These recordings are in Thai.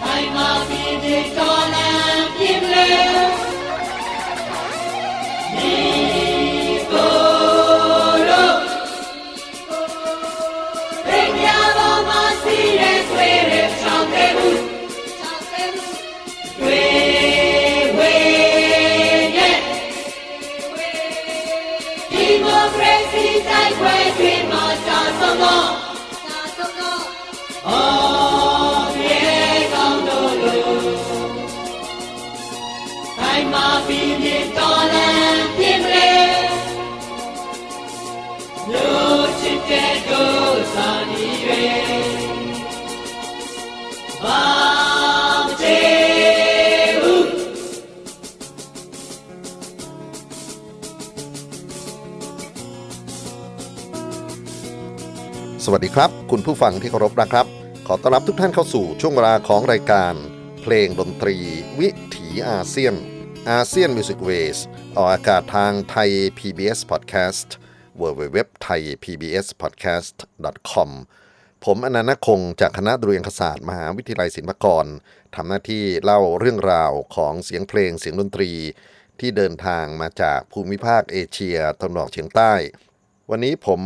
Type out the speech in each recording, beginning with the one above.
Hãy subscribe cho kênh สวัสดีครับ คุณผู้ฟังที่เคารพนะครับ ขอต้อนรับทุกท่านเข้าสู่ช่วงเวลาของรายการ เพลงดนตรี วิถีอาเซียน ASEAN Music Ways ออกอากาศทางไทย PBS Podcast www thai pbs podcast com ผมอานันท์ นาคคงจากคณะดุริยางคศาสตร์มหาวิทยาลัยศิลปากรทำหน้าที่เล่าเรื่องราวของเสียงเพลงเสียงดนตรี ที่เดินทางมาจากภูมิภาคเอเชียตะวันออกเฉียงใต้ วันนี้ผม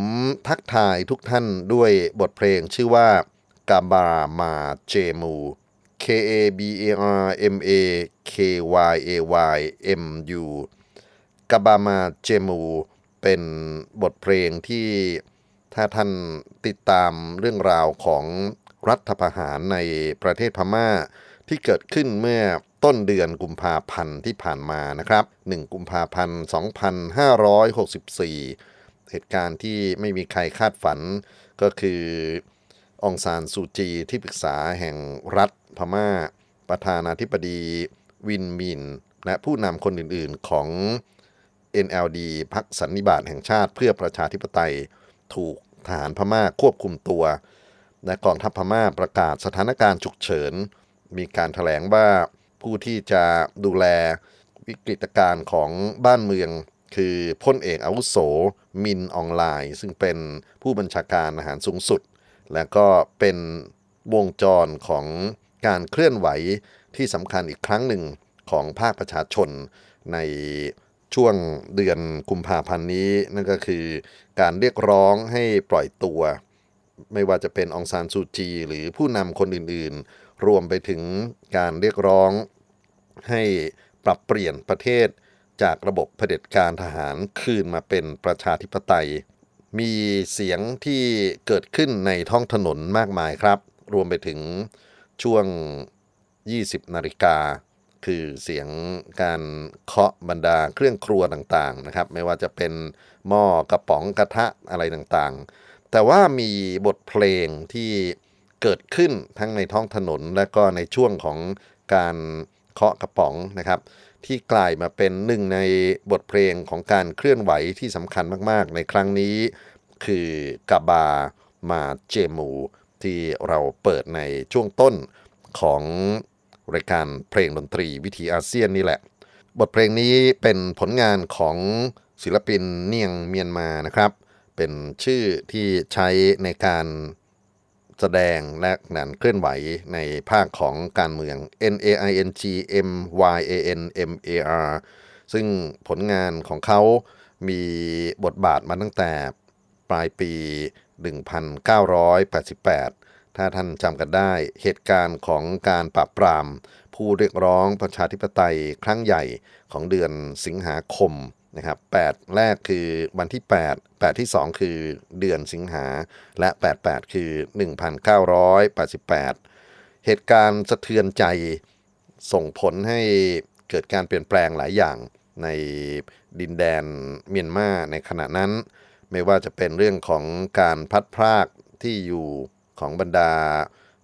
ทักทายทุกท่านด้วยบทเพลงชื่อว่ากาบามาเจมู K A B A R M A K Y A Y M U กาบามาเจมู เป็นบทเพลงที่ถ้าท่านติดตามเรื่องราวของรัฐประหารในประเทศพม่า ที่เกิดขึ้นเมื่อต้นเดือนกุมภาพันธ์ที่ผ่านมานะครับ 1 กุมภาพันธ์ 2564 เหตุการณ์ที่ไม่มีใครคาดฝันก็คือองซานซูจีที่ปรึกษาแห่งรัฐพม่า ประธานาธิบดีวินมิน และผู้นำคนอื่นๆของ NLD พักสันนิบาตแห่งชาติเพื่อประชาธิปไตยถูกทหารพม่าควบคุมตัว และกองทัพพม่าประกาศสถานการณ์ฉุกเฉิน มีการถแถลงว่าผู้ที่จะดูแลวิกฤตการณ์ของบ้านเมือง คือพ้นเอกอาวุโสมินออนไลน์ ซึ่งเป็นผู้บัญชาการอาหารสูงสุด และก็เป็นวงจรของการเคลื่อนไหวที่สำคัญอีกครั้งหนึ่งของภาคประชาชนในช่วงเดือนกุมภาพันธ์นี้ นั่นก็คือการเรียกร้องให้ปล่อยตัว ไม่ว่าจะเป็นองซานซูจี หรือผู้นำคนอื่นๆ รวมไปถึงการเรียกร้องให้ปรับเปลี่ยนประเทศ จากระบบเผด็จการทหารคืนมาเป็นประชาธิปไตย มีเสียงที่เกิดขึ้นในท้องถนนมากมายครับ รวมไปถึงช่วง 20 นาฬิกา คือเสียงการเคาะบรรดาเครื่องครัวต่างๆนะครับ ไม่ว่าจะเป็นหม้อกระป๋องกระทะอะไรต่างๆ แต่ว่ามีบทเพลงที่เกิดขึ้นทั้งในท้องถนนและก็ในช่วงของการเคาะกระป๋องนะครับ ที่กลายมาเป็นหนึ่งในบทเพลงของการเคลื่อนไหวที่สำคัญมากๆ ในครั้งนี้ คือกาบามาเจมู ที่เราเปิดในช่วงต้นของรายการเพลงดนตรีวิถีอาเซียนนี่แหละ บทเพลงนี้เป็นผลงานของศิลปินเนียงเมียนมานะครับ เป็นชื่อที่ใช้ในการ แสดงและนันเคลื่อนไหวในภาคของการเมือง N A I N G M Y A N M A R ซึ่งผลงานของเขามีบทบาทมาตั้งแต่ปลายปี 1988 ถ้าท่านจำกันได้เหตุการณ์ของการปราบปราม ผู้เรียกร้องประชาธิปไตยครั้งใหญ่ของเดือนสิงหาคม นะครับ8แรกคือวันที่ 8 8 ที่ 2 คือเดือนสิงหา และ 88 คือ 1988 เหตุการณ์สะเทือนใจส่งผลให้เกิดการเปลี่ยนแปลงหลายอย่างในดินแดนเมียนมาในขณะนั้น ไม่ว่าจะเป็นเรื่องของการพัดพรากที่อยู่ของบรรดา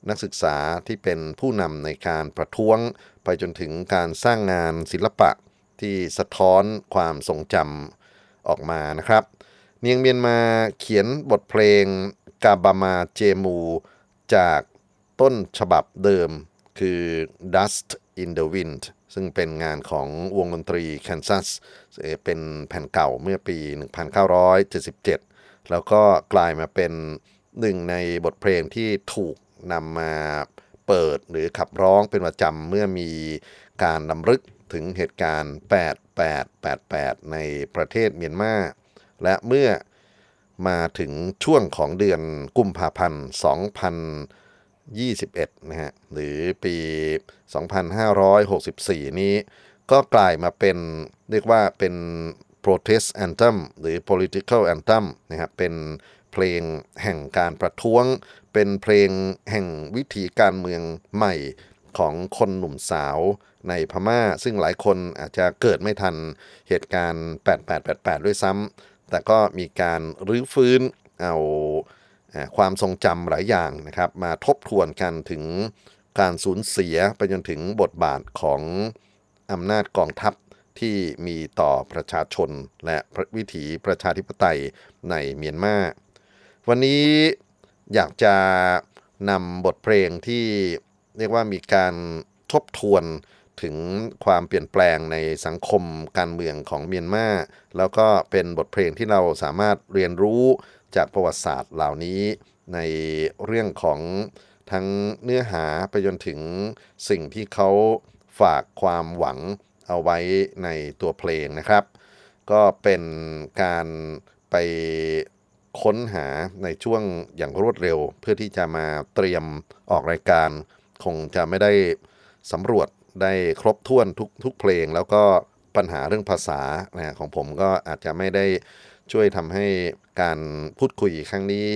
นักศึกษาที่เป็นผู้นำในการประท้วง ไปจนถึงการสร้างงานศิลปะ ที่สะท้อนความทรงจำออกมานะครับ เนียงเมียนมาเขียนบทเพลงกาบามาเจมู จากต้นฉบับเดิมคือ Dust in the Wind ซึ่งเป็นงานของวงดนตรี Kansas เป็นแผ่นเก่าเมื่อปี 1977 แล้วก็กลายมาเป็นหนึ่งในบทเพลงที่ถูกนำมาเปิดหรือขับร้องเป็นประจำเมื่อมีการนำลึก ถึงเหตุการณ์ 8888 ในประเทศเมียนมา และเมื่อมาถึงช่วงของเดือนกุมภาพันธ์ 2021 นะฮะ หรือปี 2564 นี้ ก็กลายมาเป็นเรียกว่าเป็น protest anthem หรือ political anthem นะครับ เป็นเพลงแห่งการประท้วง เป็นเพลงแห่งวิถีการเมืองใหม่ ของคนหนุ่มสาวในพม่า ซึ่งหลายคนอาจจะเกิดไม่ทันเหตุการณ์ 8888 ด้วยซ้ำแต่ก็มีการรื้อฟื้นเอาความทรงจำหลายอย่างนะครับ มาทบทวนกันถึงการสูญเสียไปจนถึงบทบาทของอำนาจกองทัพที่มีต่อประชาชนและวิถีประชาธิปไตยในเมียนมา วันนี้อยากจะนำบทเพลงที่ เรียกว่ามีการทบทวนถึงความเปลี่ยนแปลงในสังคมการเมืองของเมียนมาแล้วก็เป็นบทเพลงที่เราสามารถเรียนรู้จากประวัติศาสตร์เหล่านี้ในเรื่องของทั้งเนื้อหาไปจนถึงสิ่งที่เขาฝากความหวังเอาไว้ในตัวเพลงนะครับ ก็เป็นการไปค้นหาในช่วงอย่างรวดเร็ว เพื่อที่จะมาเตรียมออกรายการ คงจะไม่ได้สำรวจได้ครบถ้วนทุกทุกเพลง แล้วก็ปัญหาเรื่องภาษานะของผมก็อาจจะไม่ได้ช่วยทำให้การพูดคุยครั้งนี้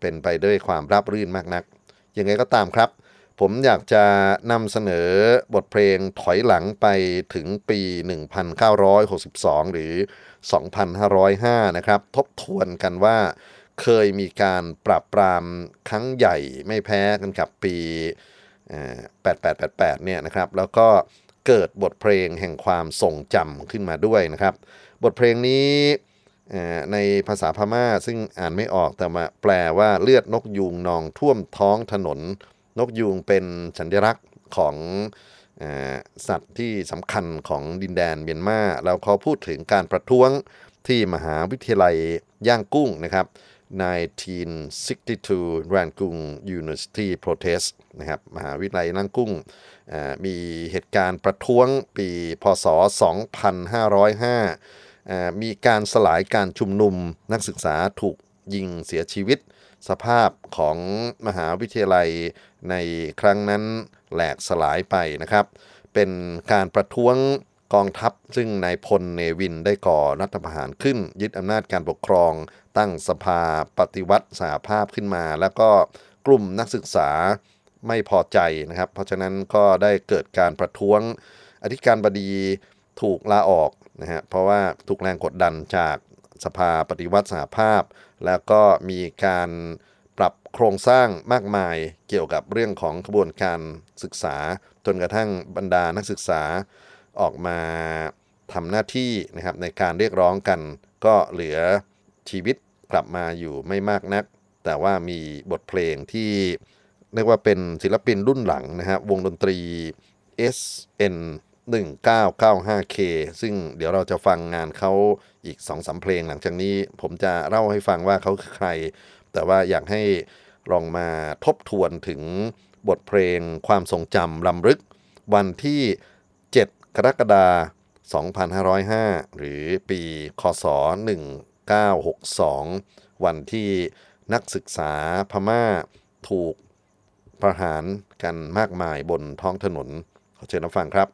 เป็นไปด้วยความราบรื่นมากนัก ยังไงก็ตามครับ ผมอยากจะนำเสนอบทเพลงถอยหลังไปถึงปี 1962 หรือ 2505 นะครับ ทบทวนกันว่าเคยมีการปราบปรามครั้งใหญ่ไม่แพ้กันกับปี 8888เนี่ยนะครับแล้วก็เกิดบทเพลงแห่งความทรงจำขึ้นมาด้วยนะครับ บทเพลงนี้ในภาษาพม่าซึ่งอ่านไม่ออกแต่มาแปลว่าเลือดนกยูงนองท่วมท้องถนน นกยูงเป็นสัญลักษณ์ของสัตว์ที่สำคัญของดินแดนเมียนมาแล้วเขาพูดถึงการประท้วงที่มหาวิทยาลัยย่างกุ้งนะครับ1962 Rangoon University Protest นะครับมหาวิทยาลัยนั่งกุ้งมีเหตุการณ์ประท้วงปีพศ 2505 มีการสลายการชุมนุมนักศึกษาถูกยิงเสียชีวิต สภาพของมหาวิทยาลัยในครั้งนั้นแหลกสลายไปนะครับ เป็นการประท้วงกองทัพซึ่งนายพลเนวินได้ก่อรัฐประหารขึ้น ยึดอำนาจการปกครอง ตั้งสภาปฏิวัติสหภาพขึ้นมา แล้วก็กลุ่มนักศึกษา ไม่พอใจนะครับ เพราะฉะนั้นก็ได้เกิดการประท้วงอธิการบดีถูกลาออกนะฮะเพราะว่าถูกแรงกดดันจากสภาปฏิวัติสหภาพ แล้วก็มีการปรับโครงสร้างมากมายเกี่ยวกับเรื่องของกระบวนการศึกษา จนกระทั่งบรรดานักศึกษาออกมาทำหน้าที่นะครับในการเรียกร้องกัน ก็เหลือชีวิตกลับมาอยู่ไม่มากนัก แต่ว่ามีบทเพลงที่ เรียกว่าเป็นศิลปินรุ่นหลังนะครับวงดนตรี SN 1995K ซึ่งเดี๋ยวเราจะฟังงานเขาอีก2อสเพลงหลังจากนี้ผมจะเล่าให้ฟังว่าเขาคือใคร แต่ว่าอยากให้ลองมาทบทวนถึงบทเพลงความทรงจำลำลึก วันที่ 7 กรกฎาคม2505 หรือปีคศ 1962 วันที่นักศึกษาพม่าถูก ประหารกันมากมายบนท้องถนน ขอเชิญรับฟังครับ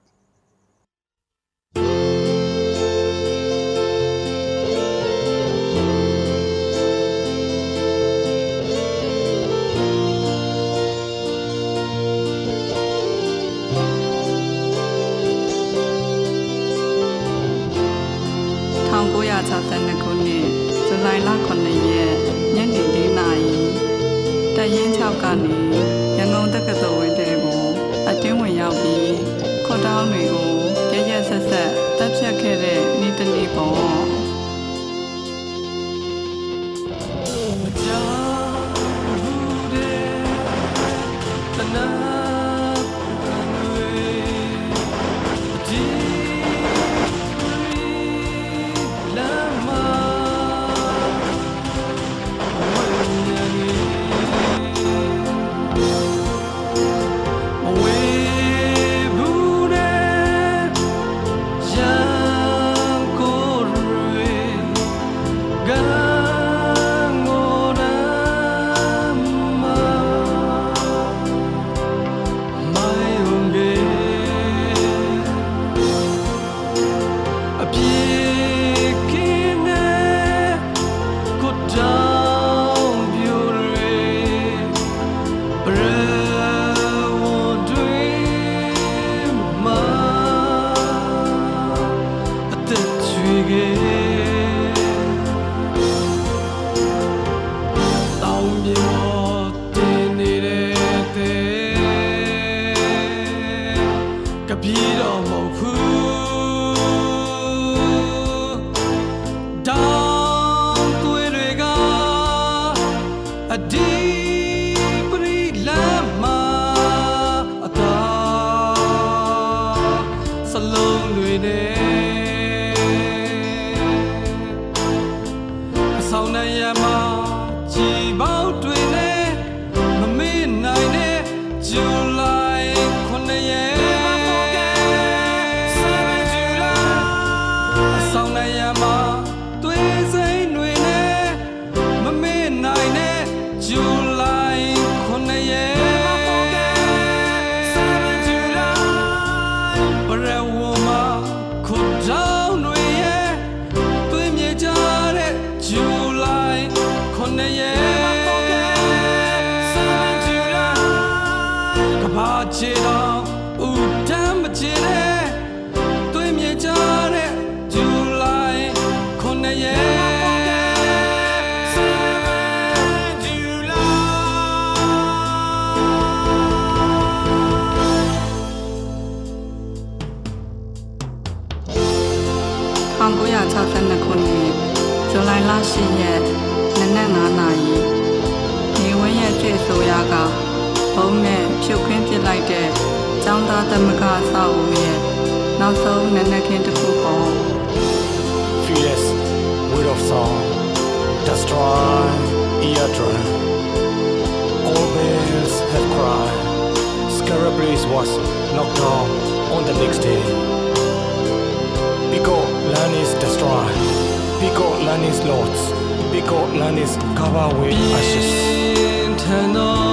was knocked down on the next day. Pico land is destroyed. Pico land is lost. Pico land is covered with ashes. Internal.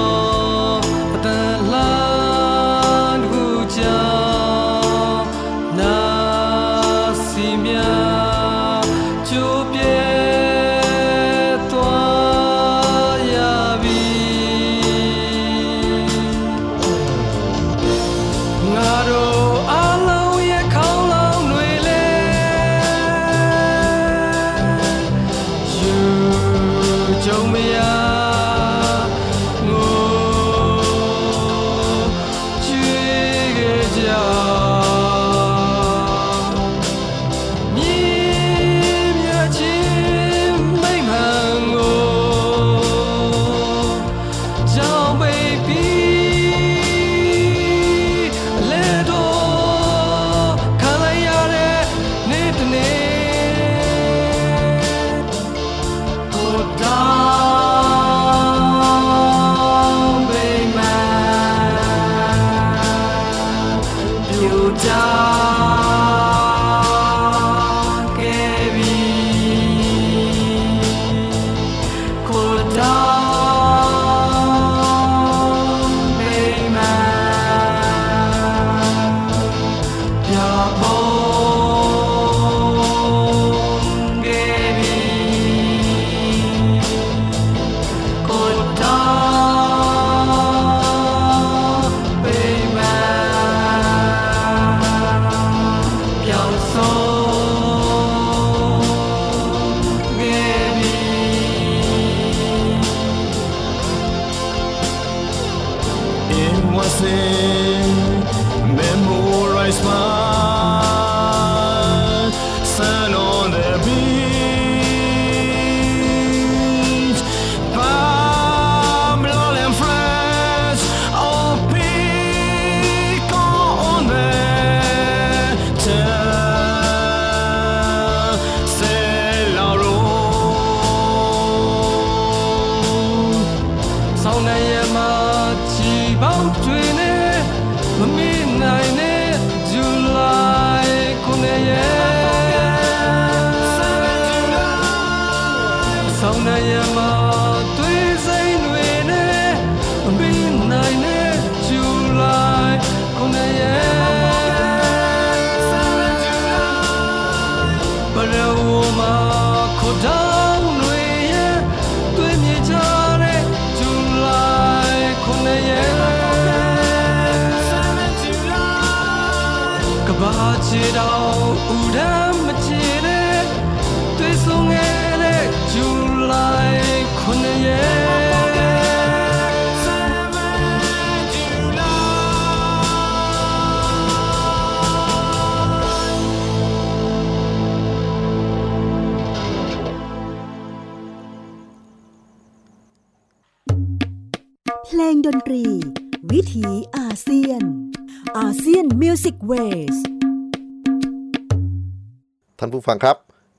ท่านผู้ฟังครับ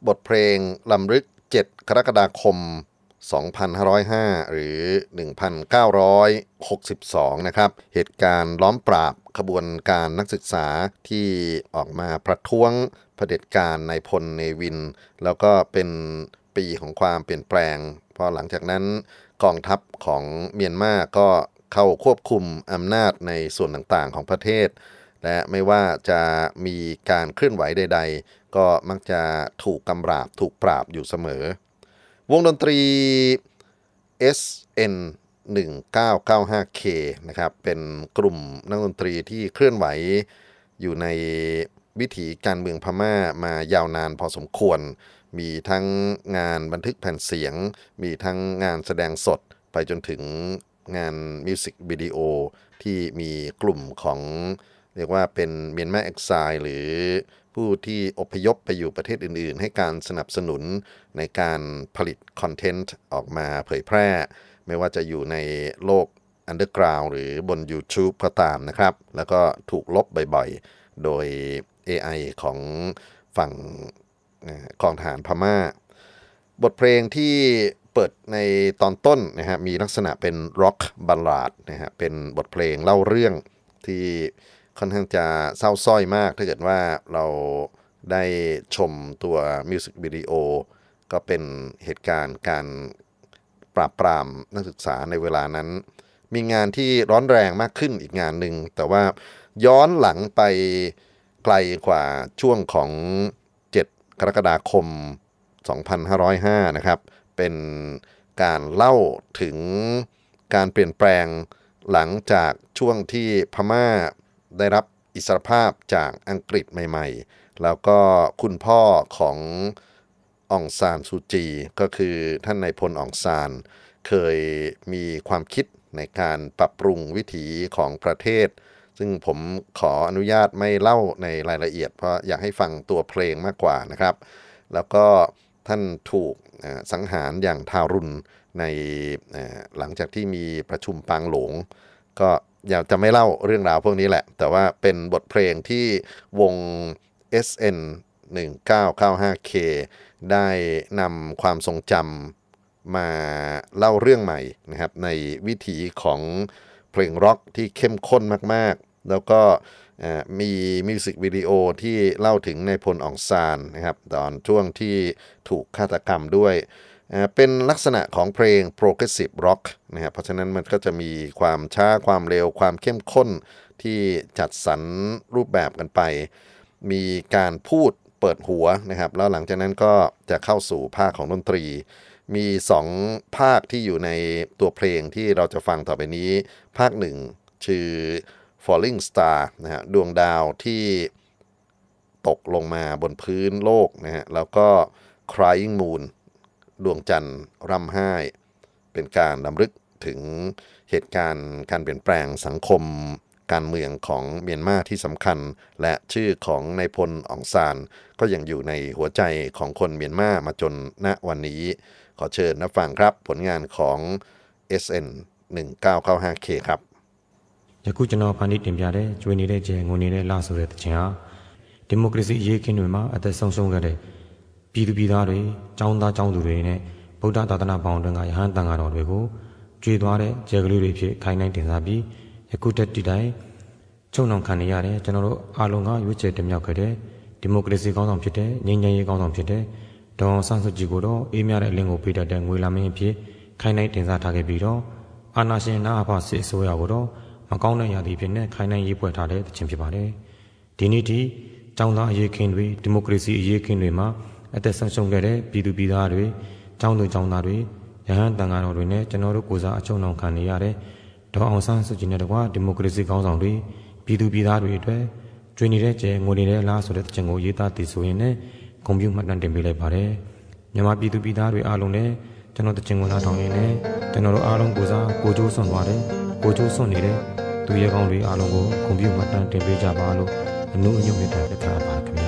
บทเพลงลำลึก 7 กรกฎาคม 2505 หรือ 1962 นะครับ เหตุการณ์ล้อมปราบขบวนการนักศึกษาที่ออกมาประท้วงเผด็จการในพลเนวิน แล้วก็เป็นปีของความเปลี่ยนแปลง พอหลังจากนั้นกองทัพของเมียนมาก็เข้าควบคุมอำนาจในส่วนต่างๆของประเทศ และไม่ว่าจะมีการเคลื่อนไหวใด ๆ ก็มักจะถูกกำราบถูกปราบอยู่เสมอ วงดนตรี SN 1995K นะครับ เป็นกลุ่มนักดนตรีที่เคลื่อนไหวอยู่ในวิถีการเมืองพม่ามายาวนานพอสมควร มีทั้งงานบันทึกแผ่นเสียง มีทั้งงานแสดงสดไปจนถึงงานมิวสิกวิดีโอที่มีกลุ่มของเรียกว่าเป็นเมียนมาเอ็กซายหรือ ผู้ที่อพยพไปอยู่ประเทศอื่น ๆ ให้การสนับสนุนในการผลิตคอนเทนต์ออกมาเผยแพร่ ไม่ว่าจะอยู่ในโลก Underground หรือบน YouTube ก็ตามนะครับ แล้วก็ถูกลบบ่อยๆ โดย AI ของฝั่งกองทหารพม่า บทเพลงที่เปิดในตอนต้นนะฮะมีลักษณะเป็นร็อกบัลลาดนะฮะเป็นบทเพลงเล่าเรื่องที่ ค่อนข้างจะเศร้าส้อยมาก ถ้าเกิดว่าเราได้ชมตัวมิวสิกวิดีโอก็เป็นเหตุการณ์การปราบปรามนักศึกษาในเวลานั้น มีงานที่ร้อนแรงมากขึ้นอีกงานหนึ่ง แต่ว่าย้อนหลังไปไกลกว่าช่วงของ 7 กรกฎาคม 2505 นะครับ เป็นการเล่าถึงการเปลี่ยนแปลงหลังจากช่วงที่พม่า ได้รับอิสรภาพจากอังกฤษใหม่ ๆ แล้วก็คุณพ่อขององซานซูจี ก็คือท่านนายพลองซานเคยมีความคิดในการปรับปรุงวิถีของประเทศ ซึ่งผมขออนุญาตไม่เล่าในรายละเอียด เพราะอยากให้ฟังตัวเพลงมากกว่านะครับ แล้วก็ท่านถูกสังหารอย่างทารุณในหลังจากที่มีประชุมปางหลง ก็ อยากจะไม่เล่าเรื่องราวพวกนี้แหละ แต่ว่าเป็นบทเพลงที่วง SN 1995K ได้นำความทรงจำมาเล่าเรื่องใหม่นะครับ ในวิถีของเพลงร็อกที่เข้มข้นมากๆ แล้วก็มีมิวสิกวิดีโอที่เล่าถึงในพลอองซานนะครับ ตอนช่วงที่ถูกฆาตกรรมด้วย เป็นลักษณะของเพลง progressive rock นะครับเพราะฉะนั้นมันก็จะมีความช้าความเร็วความเข้มข้นที่จัดสรรรูปแบบกันไป มีการพูดเปิดหัวนะครับ แล้วหลังจากนั้นก็จะเข้าสู่ภาคของดนตรี มี 2 ภาคที่อยู่ในตัวเพลงที่เราจะฟังต่อไปนี้ ภาคหนึ่งชื่อ falling star นะฮะดวงดาวที่ตกลงมาบนพื้นโลกนะฮะแล้วก็ crying moon ดวงจันทร์ร่ำไห้ เป็นการดำลึกถึงเหตุการณ์การเปลี่ยนแปลงสังคมการเมืองของเมียนมาที่สำคัญ และชื่อของนายพลอองซาน ก็ยังอยู่ในหัวใจของคนเมียนมามาจนณวันนี้ ขอเชิญนับฟังครับผลงานของ SN 1995K ครับ ယခုကျွန်တော်ဖန်တီးတင်ပြတဲ့ကျွေးနေတဲ့ကျဲငုံနေတဲ့လဆိုတဲ့တခြင်းဟာဒီမိုကရေစီအရေးခင်းတွေမှာအသက်ဆုံးရှုံးခဲ့တဲ့ ပြည်သူပြည်သားတွေចောင်းသားចောင်းသူတွေနဲ့ဗုဒ္ဓသာသနာပေါင်းတွင်ကယဟန်တန်ဃာတော်တွေကိုကြွေသွားတဲ့ကျဲကလေးတွေဖြစ်ခိုင်နိုင်တင်စားပြီးယခုတက်တီတိုင်းချုံနှောင်ခံနေရတဲ့ကျွန်တော်တို့အားလုံးကရွေးချယ်တင်မြှောက်ခဲ့တဲ့ဒီမိုကရေစီကောင်းဆောင်ဖြစ်တဲ့ငြိမ်းချမ်းရေးကောင်းဆောင်ဖြစ်တဲ့ဒေါ်ဆန်းစုကြည်ကိုတော့အေးမြတဲ့အလင်းကိုပေးတတ်တဲ့ငွေလာမင်းအဖြစ်ခိုင်နိုင်တင်စားထားခဲ့ပြီးတော့အာနာရှင်နာအဖစစ်အစိုးရကိုတော့မကောင်းတဲ့ရာသီဖြစ်နေခိုင်နိုင်ရေးပွဲထားတဲ့တခြင်းဖြစ်ပါတယ်ဒီနေ့ထိចောင်းသားအရေးခင်းတွေဒီမိုကရေစီအရေးခင်းတွေမှာ အသက်ဆုံးရှုံးခဲ့တဲ့ပြည်သူပြည်သားတွေចောင်းသူចောင်းသားတွေရဟန်းတန်ဃာတော်တွေနဲ့ကျွန်တော်တို့ကိုစားအချုံနှောင်ခံနေရတဲ့ဒေါ်အောင်ဆန်းစုကြည်နဲ့တကွာဒီမိုကရေစီကောင်းဆောင်တွေပြည်သူပြည်သားတွေအတွက်ကျွေးနေတဲ့ကျဲငိုနေတဲ့လားဆိုတဲ့တခြင်းကိုရေးသားတည်ဆိုရင်လည်းဂုဏ်ပြုမှတ်တမ်းတင်ပေးလိုက်ပါတယ်မြန်မာပြည်သူပြည်သားတွေအားလုံးလည်းကျွန်တော်တခြင်းကိုနားထောင်ရင်းနဲ့ကျွန်တော်တို့အားလုံးကိုစားကိုကြိုးဆွန့်သွားတယ်ကိုကြိုးဆွန့်နေတဲ့သူရဲကောင်းတွေအားလုံးကိုဂုဏ်ပြုမှတ်တမ်းတင်ပေးကြပါလို့အနုအညွတ်မြတ်တာပြထားပါခင်ဗျာ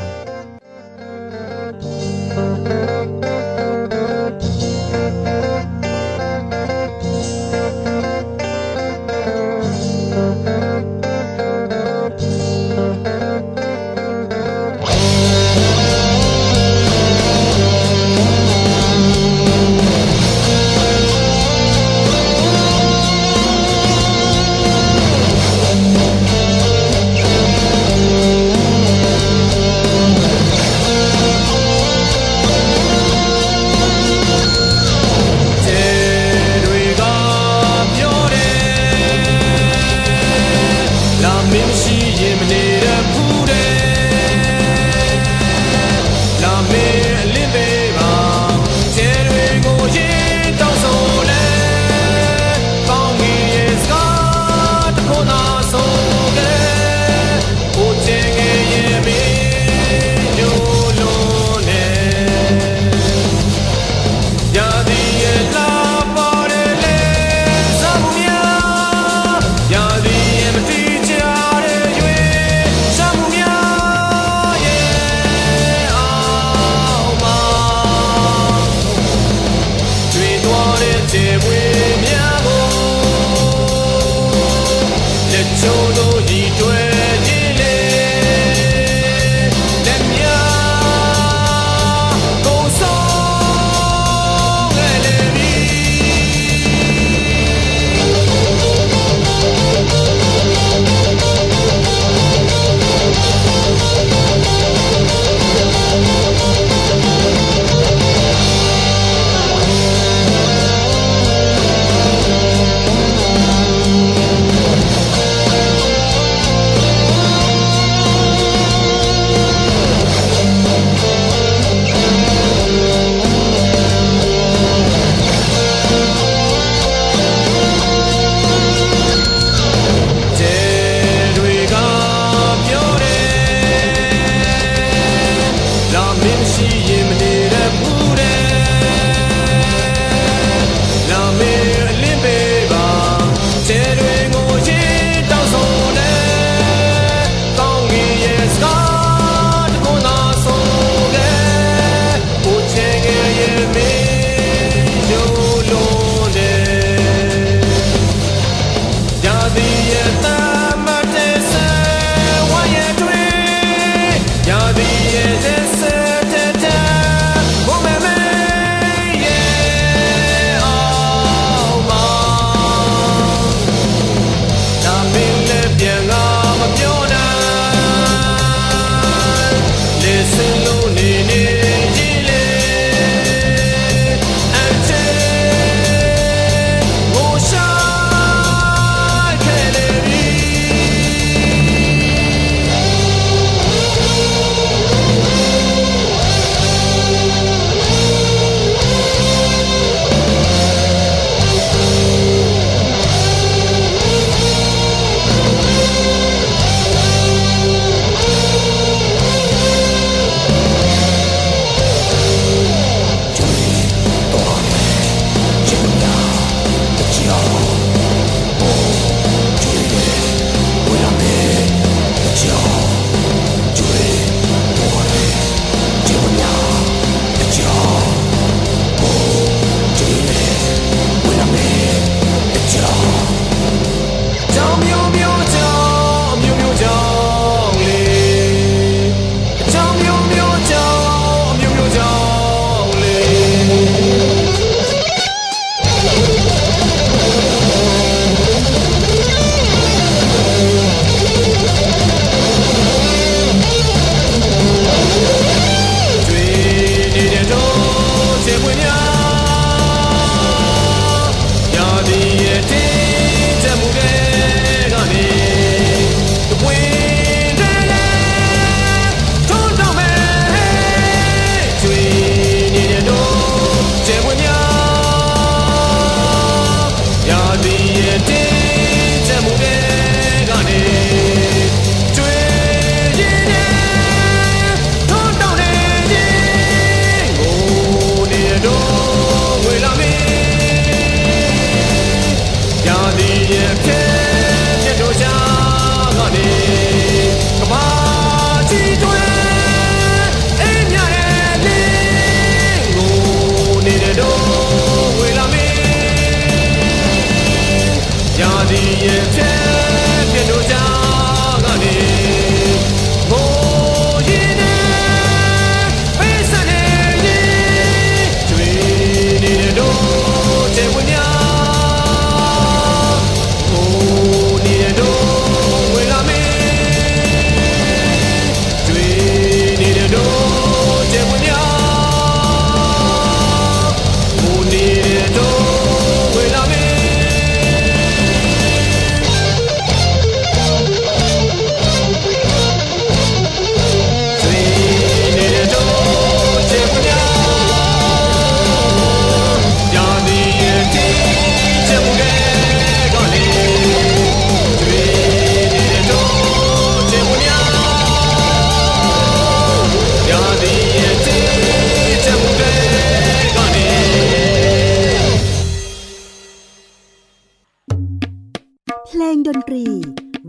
ดนตรี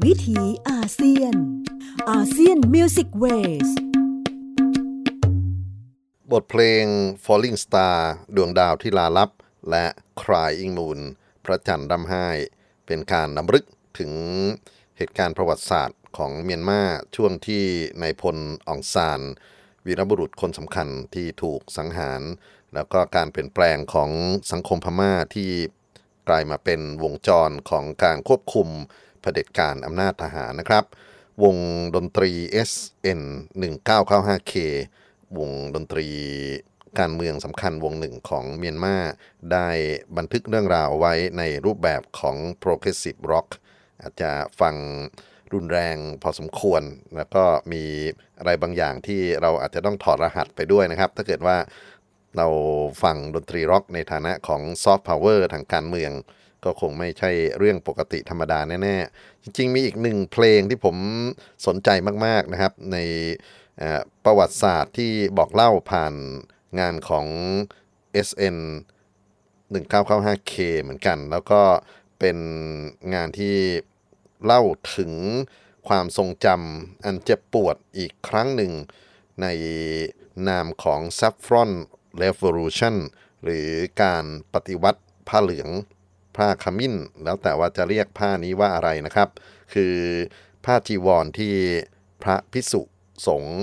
วิถีอาเซียน อาเซียนมิวสิกเวสบทเพลง Falling Star ดวงดาวที่ลาลับ และ Crying Moon พระจันทร์ดำไห้ เป็นการนำลึกถึงเหตุการณ์ประวัติศาสตร์ของเมียนมาช่วงที่นายพลอองซาน วีรบุรุษคนสำคัญที่ถูกสังหาร แล้วก็การเปลี่ยนแปลงของสังคมพม่าที่ กลายมาเป็นวงจรของการควบคุมเผด็จการอำนาจทหารนะครับ วงดนตรี SN 1995K วงดนตรีการเมืองสำคัญวงหนึ่งของเมียนมาได้บันทึกเรื่องราวไว้ในรูปแบบของ Progressive Rock อาจจะฟังรุนแรงพอสมควร แล้วก็มีอะไรบางอย่างที่เราอาจจะต้องถอดรหัสไปด้วยนะครับ ถ้าเกิดว่า เราฟังดนตรีร็อกในฐานะของซอฟต์พาวเวอร์ทางการเมือง ก็คงไม่ใช่เรื่องปกติธรรมดาแน่ๆ จริงๆ มีอีกหนึ่งเพลงที่ผมสนใจมากๆนะครับในประวัติศาสตร์ที่บอกเล่าผ่านงานของ SN 1995K เหมือนกัน แล้วก็เป็นงานที่เล่าถึงความทรงจำอันเจ็บปวดอีกครั้งหนึ่งในนามของ Saffron Revolution หรือการปฏิวัติผ้าเหลือง ผ้าขมิ้น แล้วแต่ว่าจะเรียกผ้านี้ว่าอะไรนะครับ คือผ้าจีวรที่พระพิสุสงฆ์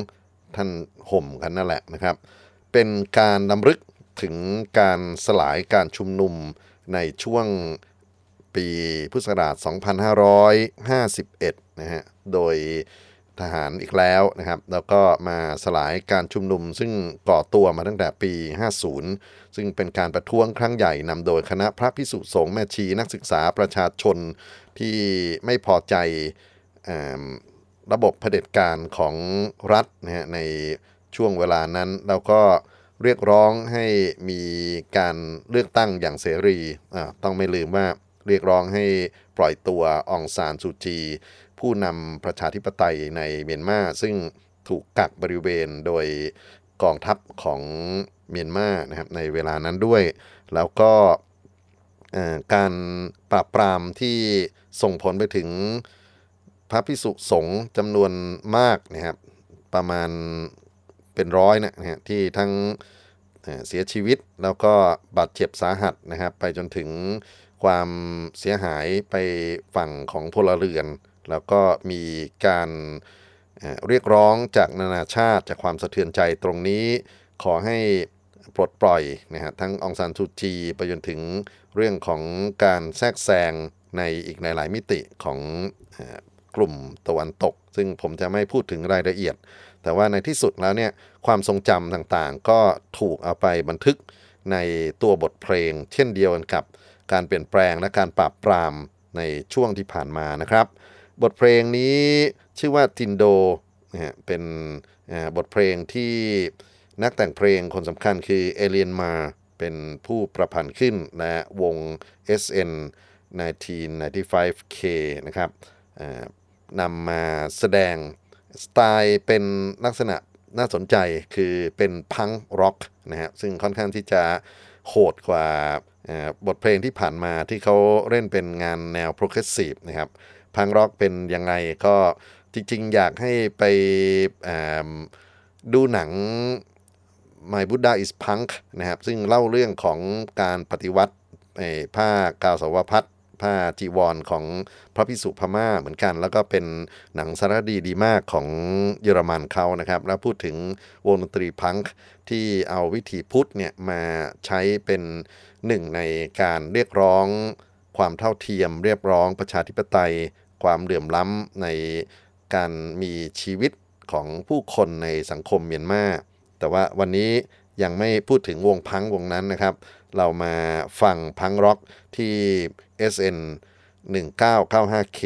ท่านห่มกันนั่นแหละนะครับ เป็นการนำลึกถึงการสลายการชุมนุมในช่วงปีพุทธศักราช 2551 นะฮะ โดย ทหารอีกแล้วนะครับ แล้วก็มาสลายการชุมนุม ซึ่งก่อตัวมาตั้งแต่ปี 50 ซึ่งเป็นการประท้วงครั้งใหญ่นำโดยคณะพระพิสุสงฆ์แม่ชีนักศึกษาประชาชนที่ไม่พอใจอระบบเผด็จการของรัฐนะฮะในช่วงเวลานั้น แล้วก็เรียกร้องให้มีการเลือกตั้งอย่างเสรี ต้องไม่ลืมว่าเรียกร้องให้ปล่อยตัวองซานซูจี ผู้นำประชาธิปไตยในเมียนมาซึ่งถูกกักบริเวณโดยกองทัพของเมียนมานะครับในเวลานั้นด้วย แล้วก็การปราบปรามที่ส่งผลไปถึงพระพิสุสงฆ์จำนวนมากนะครับประมาณเป็นร้อยนะฮะที่ทั้งเสียชีวิตแล้วก็บาดเจ็บสาหัสนะครับ ไปจนถึงความเสียหายไปฝั่งของพลเรือน แล้วก็มีการเรียกร้องจากนานาชาติจากความสะเทือนใจตรงนี้ ขอให้ปลดปล่อยนะฮะทั้งองซานซูจีไปจนถึงเรื่องของการแทรกแซงในอีกหลายมิติของกลุ่มตะวันตก ซึ่งผมจะไม่พูดถึงรายละเอียด แต่ว่าในที่สุดแล้วเนี่ยความทรงจำต่างๆ ก็ถูกเอาไปบันทึกในตัวบทเพลง เช่นเดียวกันกับการเปลี่ยนแปลงและการปราบปรามในช่วงที่ผ่านมานะครับ บทเพลงนี้ชื่อว่าตินโดนะฮะเป็นบทเพลงที่นักแต่งเพลงคนสำคัญคือเอเลียนมาเป็นผู้ประพันธ์ขึ้นและวง SN 1995K นะครับนำมาแสดงสไตล์เป็นลักษณะน่าสนใจคือเป็น punk rock นะฮะซึ่งค่อนข้างที่จะโหดกว่าบทเพลงที่ผ่านมาที่เขาเล่นเป็นงานแนว progressive นะครับ punk rock เป็นยังไงก็จริง ๆ อยากให้ไปดูหนัง My Buddha is Punk นะครับ ซึ่งเล่าเรื่องของการปฏิวัติผ้ากาวสาวพัดผ้าจีวรของพระพิสุพม่าเหมือนกัน แล้วก็เป็นหนังสารดีดีมากของเยอรมันเขานะครับ แล้วพูดถึงวงดนตรีพังค์ที่เอาวิถีพุทธเนี่ยมาใช้เป็นหนึ่งในการเรียกร้องความเท่าเทียม เรียกร้องประชาธิปไตย ความเหลื่อมล้ำในการมีชีวิตของผู้คนในสังคมเมียนมาแต่ว่าวันนี้ยังไม่พูดถึงวงพังวงนั้นนะครับ เรามาฟังพังร็อกที่ SN 1995K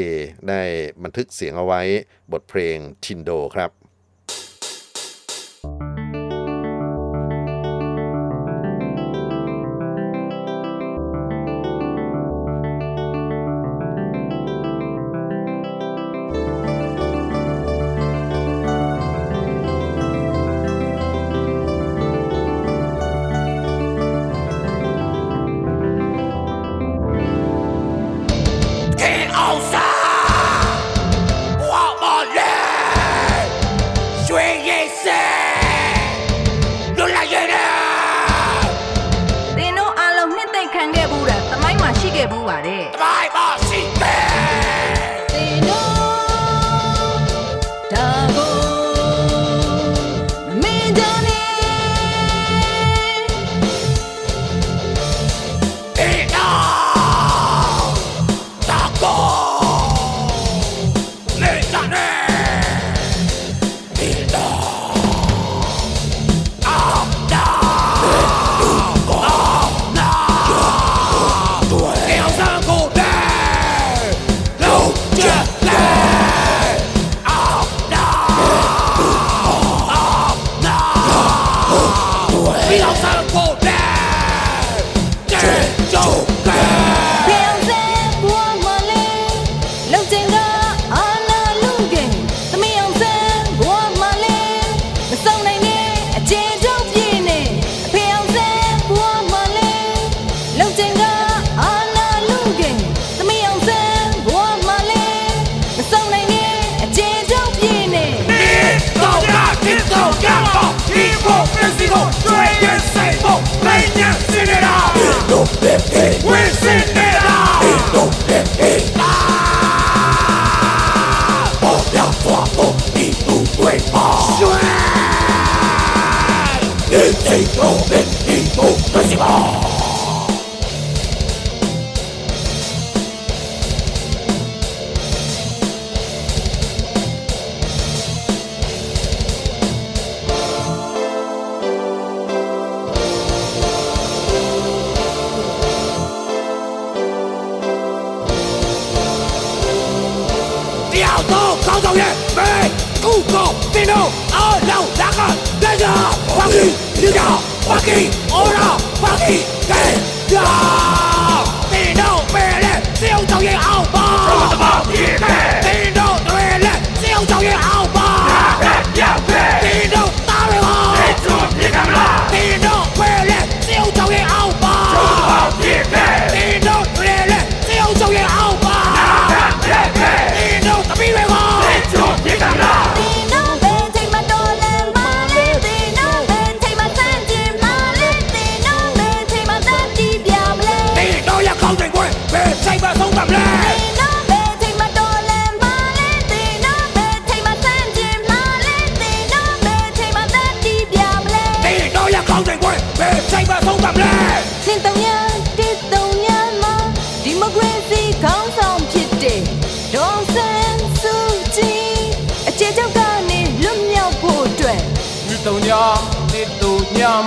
ได้บันทึกเสียงเอาไว้บทเพลงชินโดครับ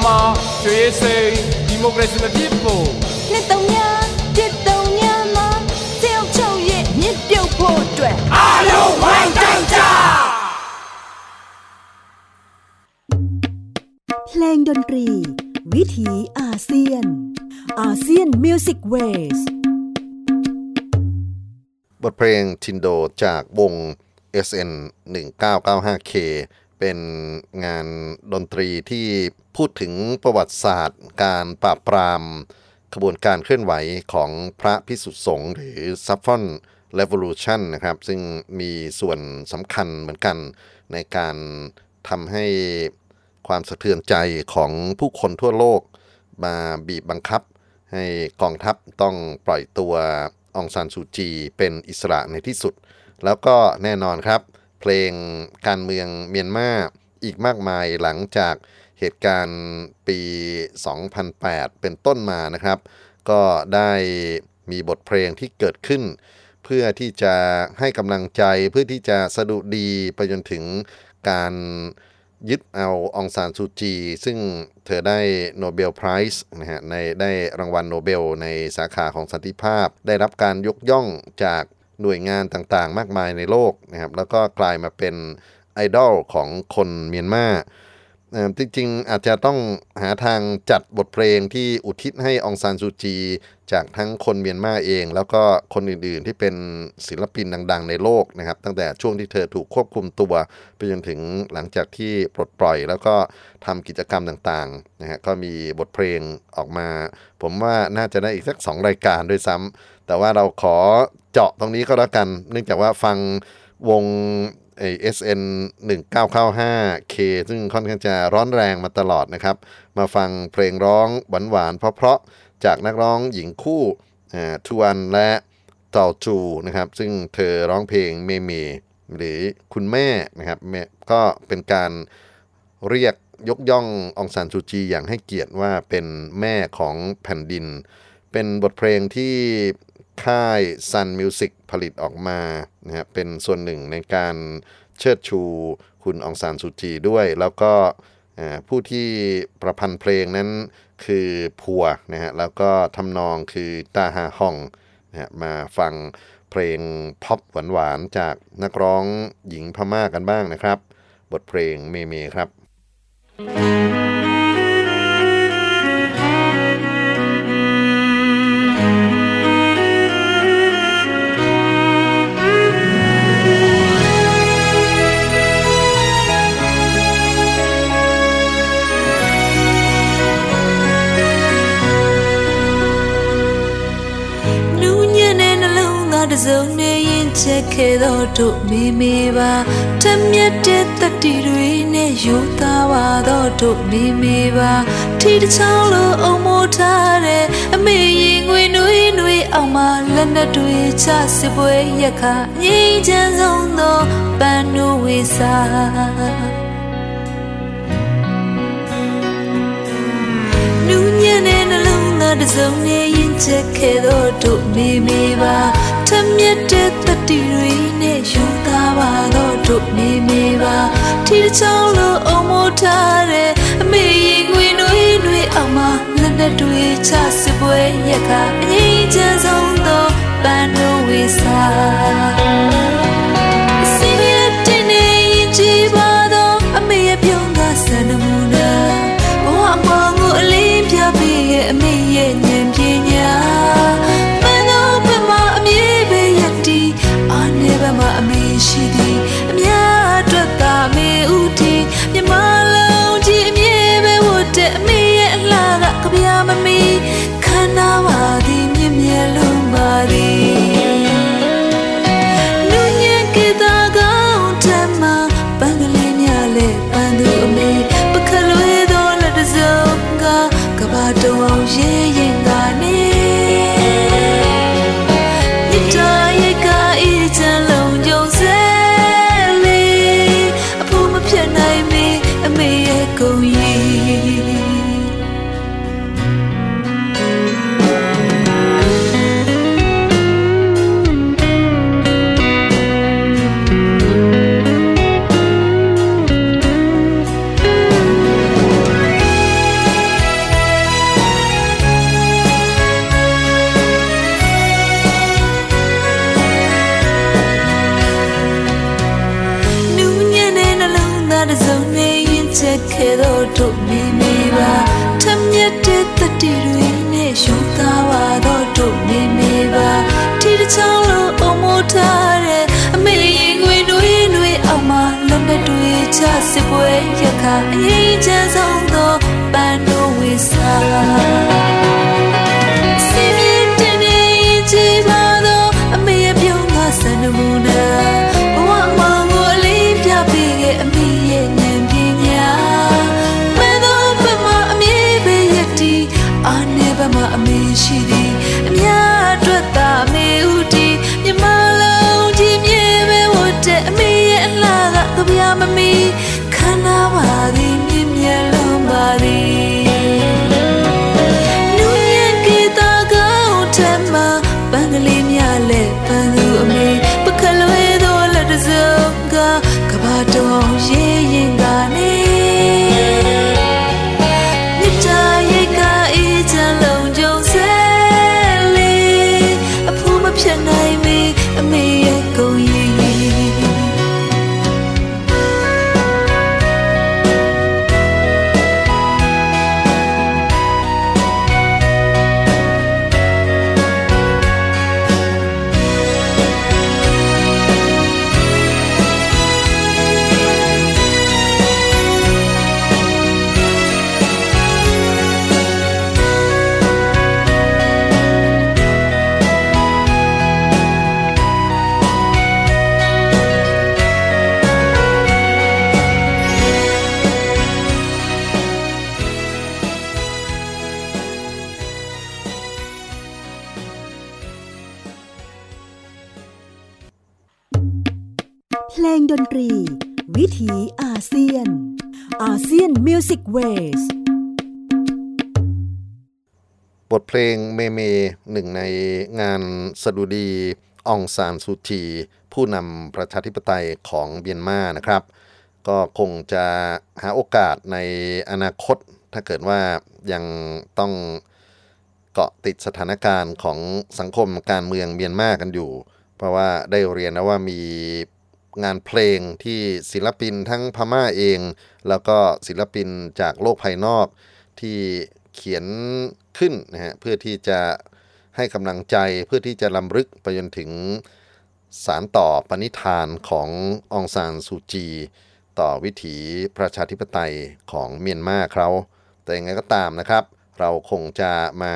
မှာကျွေးစိန်ဒီမိုကရေစီမဖြစ်ဖို့နှစ်သုံးညာပြစ်သုံးညာမှာတယောက်ချုပ်ရဲ့မြစ်ပြုတ်ဖို့အတွက်အားလုံးဝိုင်းကြကြเพลงดนตรี วิถีอาเซียนอาเซียนมิวสิกเวสบทเพลงทินโดจากวง SN 1995K เป็นงานดนตรีที่พูดถึงประวัติศาสตร์ การปราบปรามขบวนการเคลื่อนไหวของพระพิสุสงฆ์หรือซัฟฟอน Revolution นะครับซึ่งมีส่วนสำคัญเหมือนกันในการทำให้ความสะเทือนใจของผู้คนทั่วโลก มาบีบบังคับ ให้กองทัพต้องปล่อยตัวองซานซูจีเป็นอิสระในที่สุด แล้วก็แน่นอนครับ เพลงการเมืองเมียนมาอีกมากมายหลังจากเหตุการณ์ปี 2008 เป็นต้นมานะครับ ก็ได้มีบทเพลงที่เกิดขึ้น เพื่อที่จะให้กำลังใจเพื่อที่จะสะดุดีไปจนถึงการยึดเอาองซานซูจี ซึ่งเธอได้Nobel Prize นะฮะในได้รางวัลโนเบลในสาขาของสันติภาพ ได้รับการยกย่องจาก หน่วยงานต่างๆ มากมายในโลกนะครับแล้วก็กลายมาเป็นไอดอลของคนเมียนมาจริงๆ อาจจะต้องหาทางจัดบทเพลงที่อุทิศให้องซานซูจี จากทั้งคนเมียนมาเอง แล้วก็คนอื่นๆที่เป็นศิลปินดังๆ ในโลกนะครับ ตั้งแต่ช่วงที่เธอถูกควบคุมตัว ไปจนถึงหลังจากที่ปลดปล่อย แล้วก็ทำกิจกรรมต่างๆนะฮะก็มีบทเพลงออกมา ผมว่าน่าจะได้อีกสักสองรายการด้วยซ้ำ แต่ว่าเราขอเจาะตรงนี้ก็แล้วกัน เนื่องจากว่าฟังวงไอ้ SN 1995 K ซึ่งค่อนข้างจะร้อนแรงมาตลอดนะครับ มาฟังเพลงร้องหวานๆเพราะๆจากนักร้องหญิงคู่อ่าทวนและเต่าจูนะครับ ซึ่งเธอร้องเพลงเมเมหรือคุณแม่นะครับก็เป็นการเรียกยกย่ององซานซูจีอย่างให้เกียรติว่าเป็นแม่ของแผ่นดิน เป็นบทเพลงที่ ค่าย Sun Music ผลิตออกมานะครับเป็นส่วนหนึ่งในการเชิดชูคุณองซานซูจีด้วย แล้วก็ผู้ที่ประพันธ์เพลงนั้นคือพัวนะฮะแล้วก็ทำนองคือตาฮาฮองนะฮะมาฟังเพลงพ็อปหวานๆจากนักร้องหญิงพม่ากันบ้างนะครับ บทเพลงเมเมครับနူး စ်စုံနဲ့ရင်ချက်ခဲ့သောတို့မိမိပါတမျက်တဲ့တတိတွေနဲ့ယူသားပါသောတို့မိမိပါထီတစ်ချောင်းလိုအုံမိုးထားတဲ့အမေရင်ငွေနွေနွေအောင်မလက်နဲ့တွေချစစ်ပွဲရက်ခါငြိမ်းချမ်းဆုံးသောပန်းနိုးဝေစာနူးညံ့တဲ့နှလုံးသားတစ်စုံနဲ့ရင်ချက်ခဲ့သောတို့မိမိပါ ထမျက်တဲ့တတိတွေနဲ့ယူသားပါသောတို့မိမိပါထီတစ်ချောင်းလိုအုံမိုးထားတဲ့အမေရင်ငွေနွေနွေအောင်မလက်နဲ့တွေချစစ်ပွဲရက်ခါအငြိမ်းချမ်းဆုံးသောပန်းတို့ဝေစာစီရတဲ့နေရင်ကြည်ပါတော့အမေရဲ့ပြုံးကဆန္ဒမူ สดุดีอองซานซูจีผู้นำประชาธิปไตยของเบียนมานะครับ ก็คงจะหาโอกาสในอนาคต ถ้าเกิดว่ายังต้องเกาะติดสถานการณ์ของสังคมการเมืองเมียนมากันอยู่ เพราะว่าได้เรียนนะว่ามีงานเพลงที่ศิลปินทั้งพม่าเอง แล้วก็ศิลปินจากโลกภายนอกที่เขียนขึ้นนะฮะเพื่อที่จะ ให้กำลังใจเพื่อที่จะลำลึกไปจนถึงสารต่อปณิธานขององซานซูจี ต่อวิถีประชาธิปไตยของเมียนมาเขาแต่ยังไงก็ตามนะครับ เราคงจะมา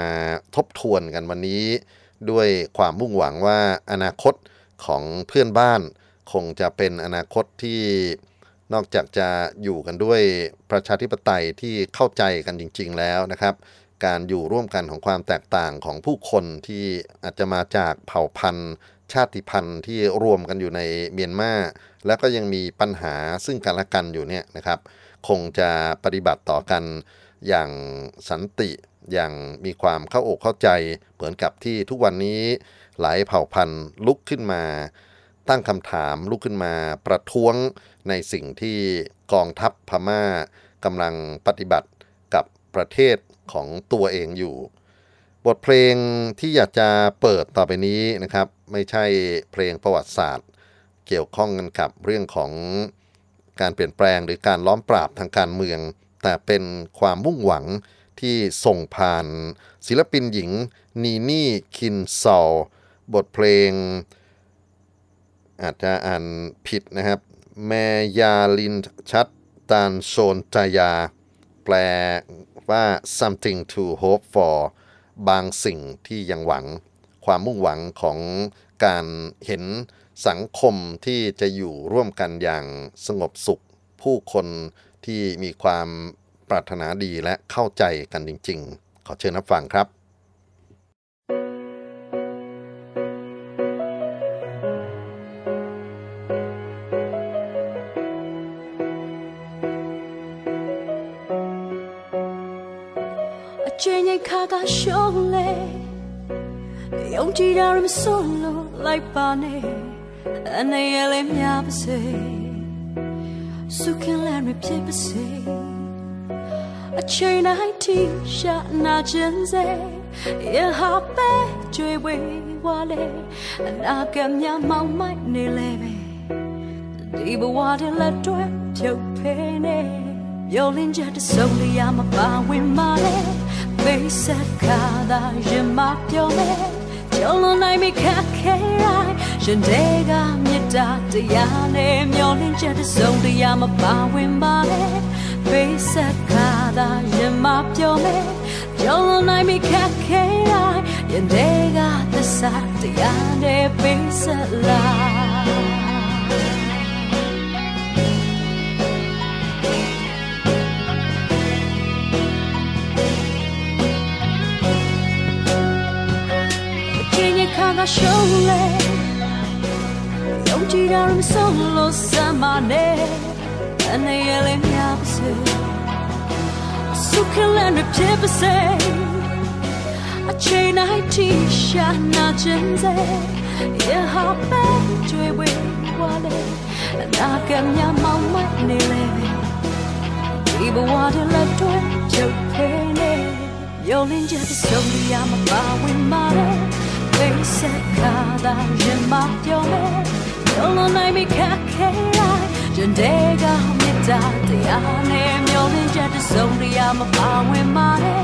ทบทวนกันวันนี้ ด้วยความมุ่งหวังว่าอนาคตของเพื่อนบ้าน คงจะเป็นอนาคตที่นอกจากจะอยู่กันด้วยประชาธิปไตยที่เข้าใจกันจริง ๆ แล้วนะครับ การอยู่ร่วมกันของความแตกต่างของผู้คนที่อาจจะมาจากเผ่าพันธุ์ ชาติพันธุ์ที่รวมกันอยู่ในเมียนมาแล้วก็ยังมีปัญหาซึ่งกันและกันอยู่เนี่ยนะครับ คงจะปฏิบัติต่อกันอย่างสันติอย่างมีความเข้าอกเข้าใจ เหมือนกับที่ทุกวันนี้หลายเผ่าพันธุ์ลุกขึ้นมา ตั้งคำถามลุกขึ้นมาประท้วงในสิ่งที่กองทัพพม่ากำลังปฏิบัติกับประเทศ ของตัวเองอยู่ บทเพลงที่อยากจะเปิดต่อไปนี้นะครับ ไม่ใช่เพลงประวัติศาสตร์ เกี่ยวข้องกันกับเรื่องของการเปลี่ยนแปลงหรือการล้อมปราบทางการเมือง แต่เป็นความมุ่งหวังที่ส่งผ่านศิลปินหญิงนีนี่คินซอลบทเพลง อาจจะอ่านผิดนะครับ แมยาลินชัดตานโซนจายา แปล ว่า something to hope for บางสิ่งที่ยังหวัง ความมุ่งหวังของการเห็นสังคมที่จะอยู่ร่วมกันอย่างสงบสุข ผู้คนที่มีความปรารถนาดีและเข้าใจกันจริง ๆ ขอเชิญรับฟังครับ ချိန်ကြီးခါကရှုံးလေယုံကြည်တာရမစွန့်လို့လိုက်ပါနဲ့အနေရလေးများပါစေစုခင်လည်းမဖြစ်ပါစေအချိန်တိုင်းထိရှာနာခြင်းစေရဟာပဲကြွေဝေးဝါလေအနာကများမောင်မိုက်နေလေပဲဒီဘဝတည်းလက်တွဲဖြုတ်ဖေးနေ Your linja to solely I'm a bar with my face at cada je ma pyo me Jolo nai mi ka ke rai shin de ga mi ta de ya ne myo linja to solely I'm a bar with my face at cada je ma pyo me Jolo nai mi ka ke rai yin de ga the sa de ya ne face at la ချင်းရခါ ကရှုံးလေယုံကြည်တာမဆုံးလို့စမ်းမနဲ့အနေရလေးများပါစေစုခလည်းနဲ့ဖြစ်ပါစေအချိန်တိုင်းထိရှာနာခြင်းစေရဟာပဲကြွေဝေးဝါလေနာကမြမောင်မနေလေဒီဘဝတည်းလက်တွဲချုပ်ဖေးနေ Your ninja to show me I'm a bar with my face cada je ma yo me yo no nai mi ka ke ai je de ga mi ta te ya ne myo ne ja de song ri ya ma pa wen ma de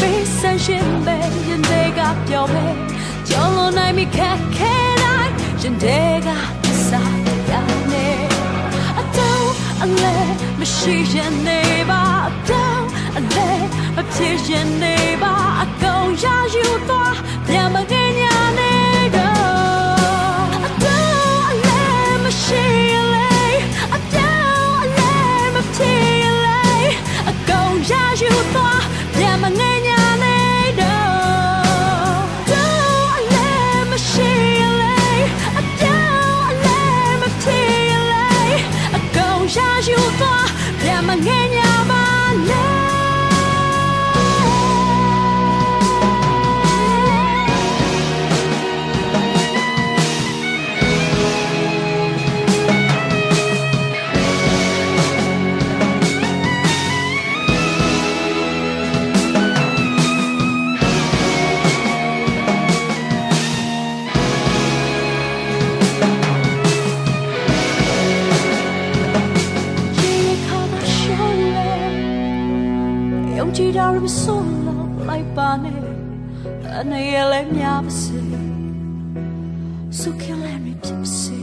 face and shin be je de ga yo me yo no nai mi ka ke ai je de ga sa ya ne a do a le mi shi je ne ba a do a le a ti je ne ba a go ya you to 两百个。kiele miavsi, su kiele mi tipsi.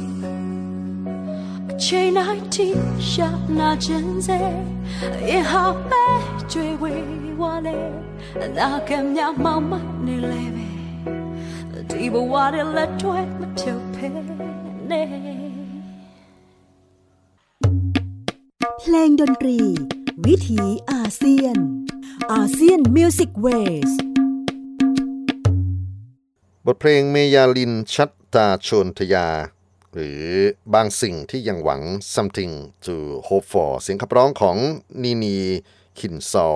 Che nai ti sha na jenze, i ha pe chui wi wale, na kem nya mama ni leve. Ti bo wale le tue ma tiu pe ne. เพลงดนตรี วิถีอาเซียนอาเซียนมิวสิกเวส บทเพลงเมยาลินชัตตาชนทยา หรือบางสิ่งที่ยังหวัง something to hope for เสียงขับร้องของนีนีคินซอ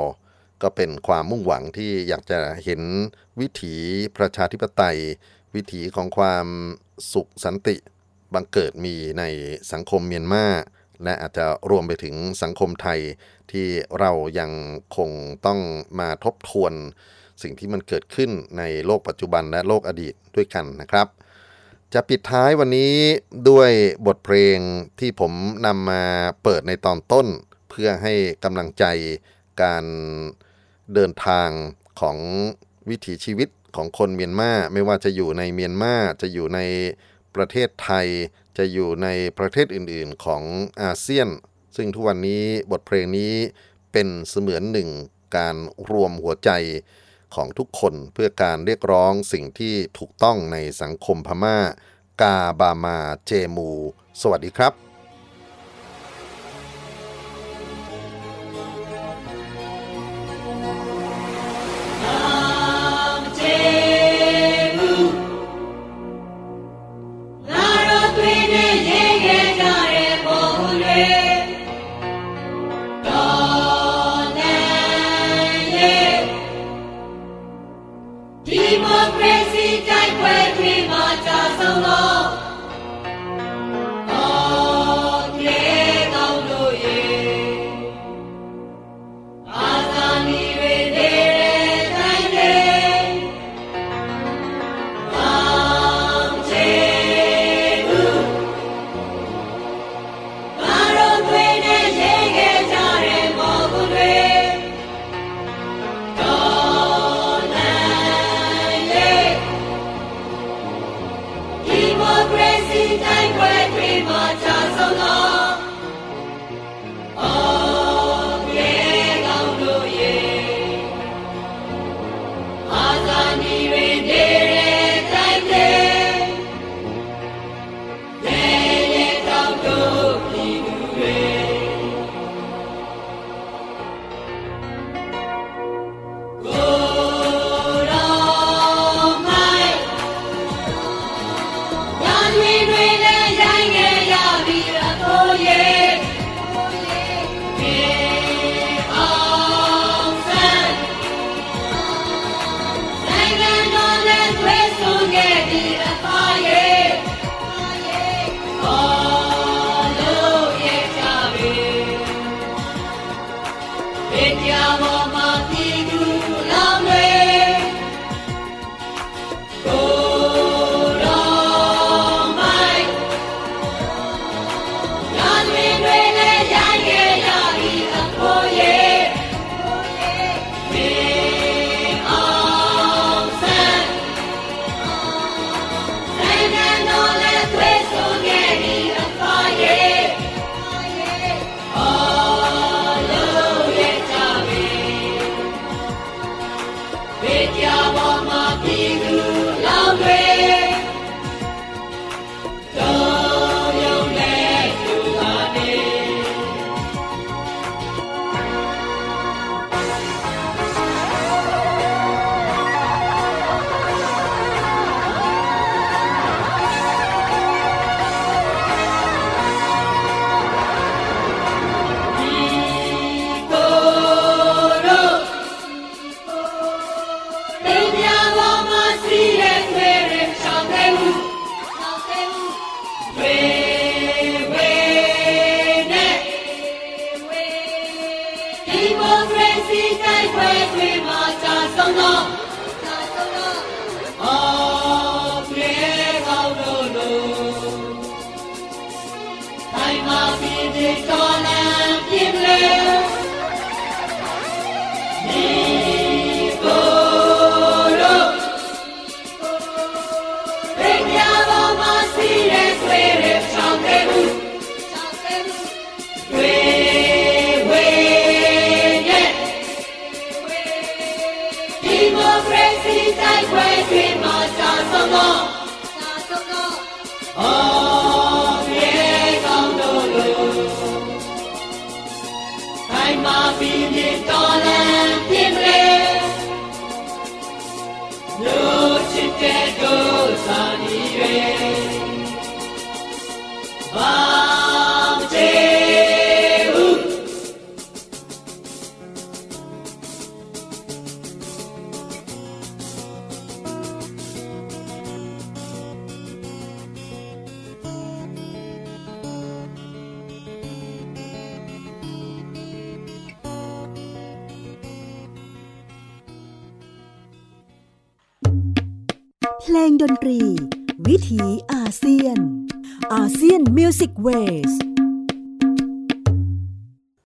ก็เป็นความมุ่งหวังที่อยากจะเห็นวิถีประชาธิปไตย วิถีของความสุขสันติบังเกิดมีในสังคมเมียนมาและอาจจะรวมไปถึงสังคมไทยที่เรายังคงต้องมาทบทวน สิ่งที่มันเกิดขึ้นในโลกปัจจุบันและโลกอดีตด้วยกันนะครับ จะปิดท้ายวันนี้ด้วยบทเพลงที่ผมนำมาเปิดในตอนต้น เพื่อให้กำลังใจการเดินทางของวิถีชีวิตของคนเมียนมาไม่ว่าจะอยู่ในเมียนมาจะอยู่ในประเทศไทย จะอยู่ในประเทศอื่นๆของอาเซียน ซึ่งทุกวันนี้บทเพลงนี้เป็นเสมือนหนึ่งการรวมหัวใจ ของทุกคนเพื่อการเรียกร้องสิ่งที่ถูกต้องในสังคมพม่า กาบามาเจมู สวัสดีครับဒီ primo gracie, tanque prima chasolon.